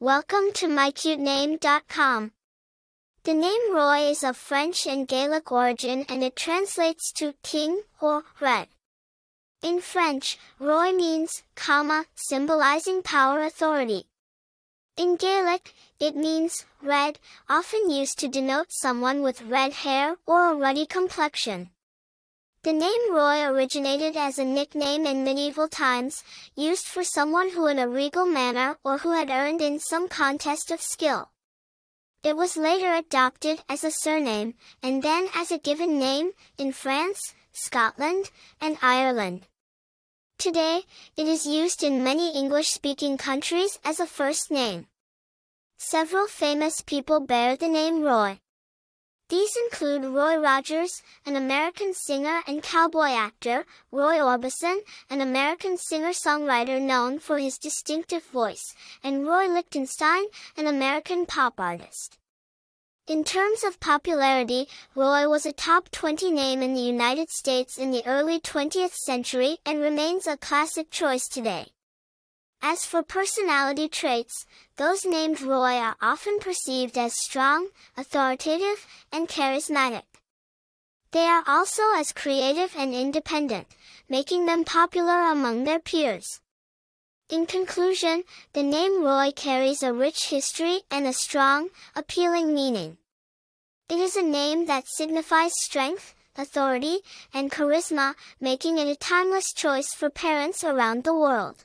Welcome to mycutename.com. The name Roy is of French and Gaelic origin and it translates to king or red. In French, Roy means, comma, symbolizing power authority. In Gaelic, it means red, often used to denote someone with red hair or a ruddy complexion. The name Roy originated as a nickname in medieval times, used for someone who in a regal manner or who had earned in some contest of skill. It was later adopted as a surname, and then as a given name, in France, Scotland, and Ireland. Today, it is used in many English-speaking countries as a first name. Several famous people bear the name Roy. These include Roy Rogers, an American singer and cowboy actor, Roy Orbison, an American singer-songwriter known for his distinctive voice, and Roy Lichtenstein, an American pop artist. In terms of popularity, Roy was a top 20 name in the United States in the early 20th century and remains a classic choice today. As for personality traits, those named Roy are often perceived as strong, authoritative, and charismatic. They are also as creative and independent, making them popular among their peers. In conclusion, the name Roy carries a rich history and a strong, appealing meaning. It is a name that signifies strength, authority, and charisma, making it a timeless choice for parents around the world.